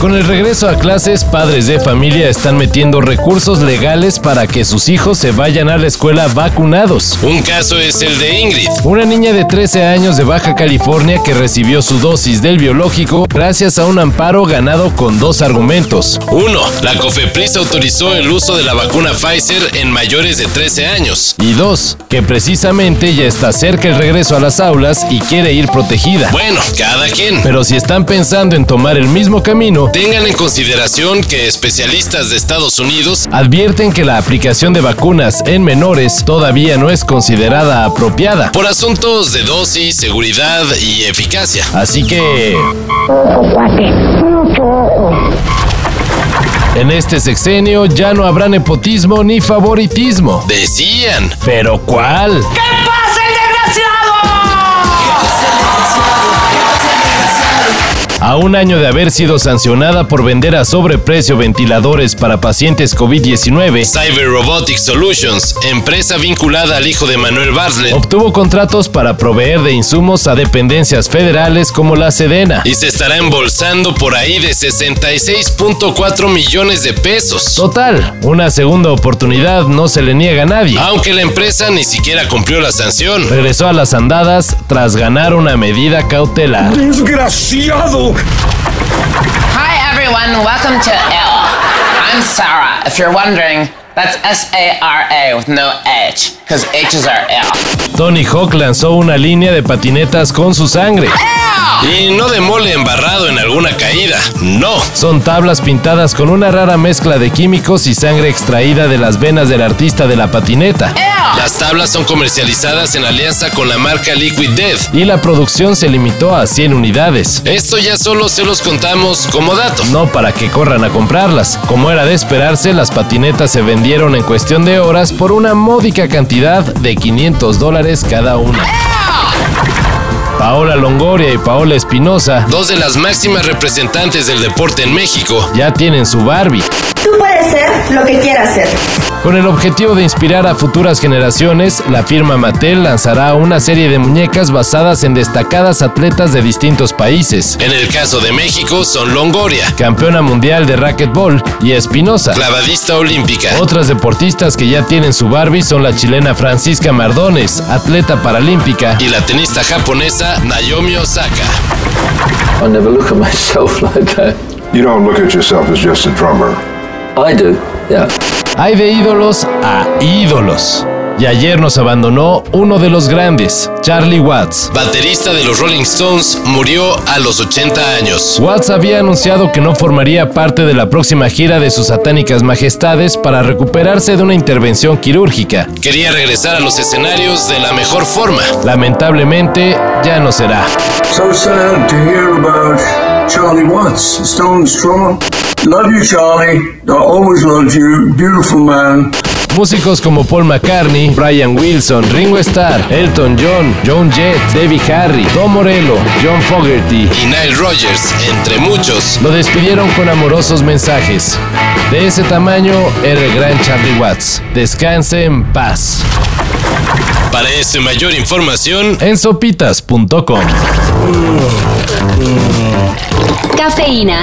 Con el regreso a clases, padres de familia están metiendo recursos legales para que sus hijos se vayan a la escuela vacunados. Un caso es el de Ingrid. Una niña de 13 años de Baja California que recibió su dosis del biológico gracias a un amparo ganado con dos argumentos. Uno, la COFEPRIS autorizó el uso de la vacuna Pfizer en mayores de 13 años. Y dos, que precisamente ya está cerca el regreso a las aulas y quiere ir protegida. Bueno, cada quien. Pero si están pensando en tomar el mismo camino, Tengan en consideración que especialistas de Estados Unidos advierten que la aplicación de vacunas en menores todavía no es considerada apropiada. por asuntos de dosis, seguridad y eficacia. Así que... En este sexenio ya no habrá nepotismo ni favoritismo. Decían. ¿Pero cuál? A un año de haber sido sancionada por vender a sobreprecio ventiladores para pacientes COVID-19, Cyber Robotic Solutions, empresa vinculada al hijo de Manuel Bartlett, obtuvo contratos para proveer de insumos a dependencias federales como la Sedena. y se estará embolsando por ahí de 66.4 millones de pesos. Total, una segunda oportunidad no se le niega a nadie. Aunque la empresa ni siquiera cumplió la sanción. Regresó a las andadas tras ganar una medida cautelar. ¡Desgraciado! Hi everyone, welcome to L. I'm Sarah. If you're wondering, that's S A R A with no H, because H's are L. Tony Hawk lanzó una línea de patinetas con su sangre. Y no de mole embarrado en alguna caída. No. Son tablas pintadas con una rara mezcla de químicos y sangre extraída de las venas del artista de la patineta. Las tablas son comercializadas en alianza con la marca Liquid Death. Y la producción se limitó a 100 unidades. Esto ya solo se los contamos como dato. No para que corran a comprarlas. Como era de esperarse, las patinetas se en cuestión de horas por una módica cantidad de 500 dólares cada una. Paola Longoria y Paola Espinosa Dos de las máximas representantes del deporte en México. ya tienen su Barbie. Tú puedes ser lo que quieras ser. Con el objetivo de inspirar a futuras generaciones, la firma Mattel lanzará una serie de muñecas basadas en destacadas atletas de distintos países. En el caso de México son Longoria, Campeona mundial de racquetball y Espinosa. clavadista olímpica. Otras deportistas que ya tienen su Barbie son la chilena Francisca Mardones, atleta paralímpica, y la tenista japonesa Naomi Osaka. I never look at myself like that. You don't look at yourself as just a drummer. I do, yeah. Hay de ídolos a ídolos. Y ayer nos abandonó uno de los grandes, Charlie Watts. Baterista de los Rolling Stones, murió a los 80 años. Watts había anunciado que no formaría parte de la próxima gira de sus satánicas majestades para recuperarse de una intervención quirúrgica. Quería regresar a los escenarios de la mejor forma. Lamentablemente, ya no será. So sad to hear about Charlie Watts, Stone Strong. Love you, Charlie. I always loved you. Beautiful man. Músicos como Paul McCartney, Brian Wilson, Ringo Starr, Elton John, John Jett, Debbie Harry, Tom Morello, John Fogerty Y Nile Rodgers, entre muchos. lo despidieron con amorosos mensajes. De ese tamaño era el gran Charlie Watts. Descanse en paz. Para esta y mayor información, En sopitas.com. Cafeína.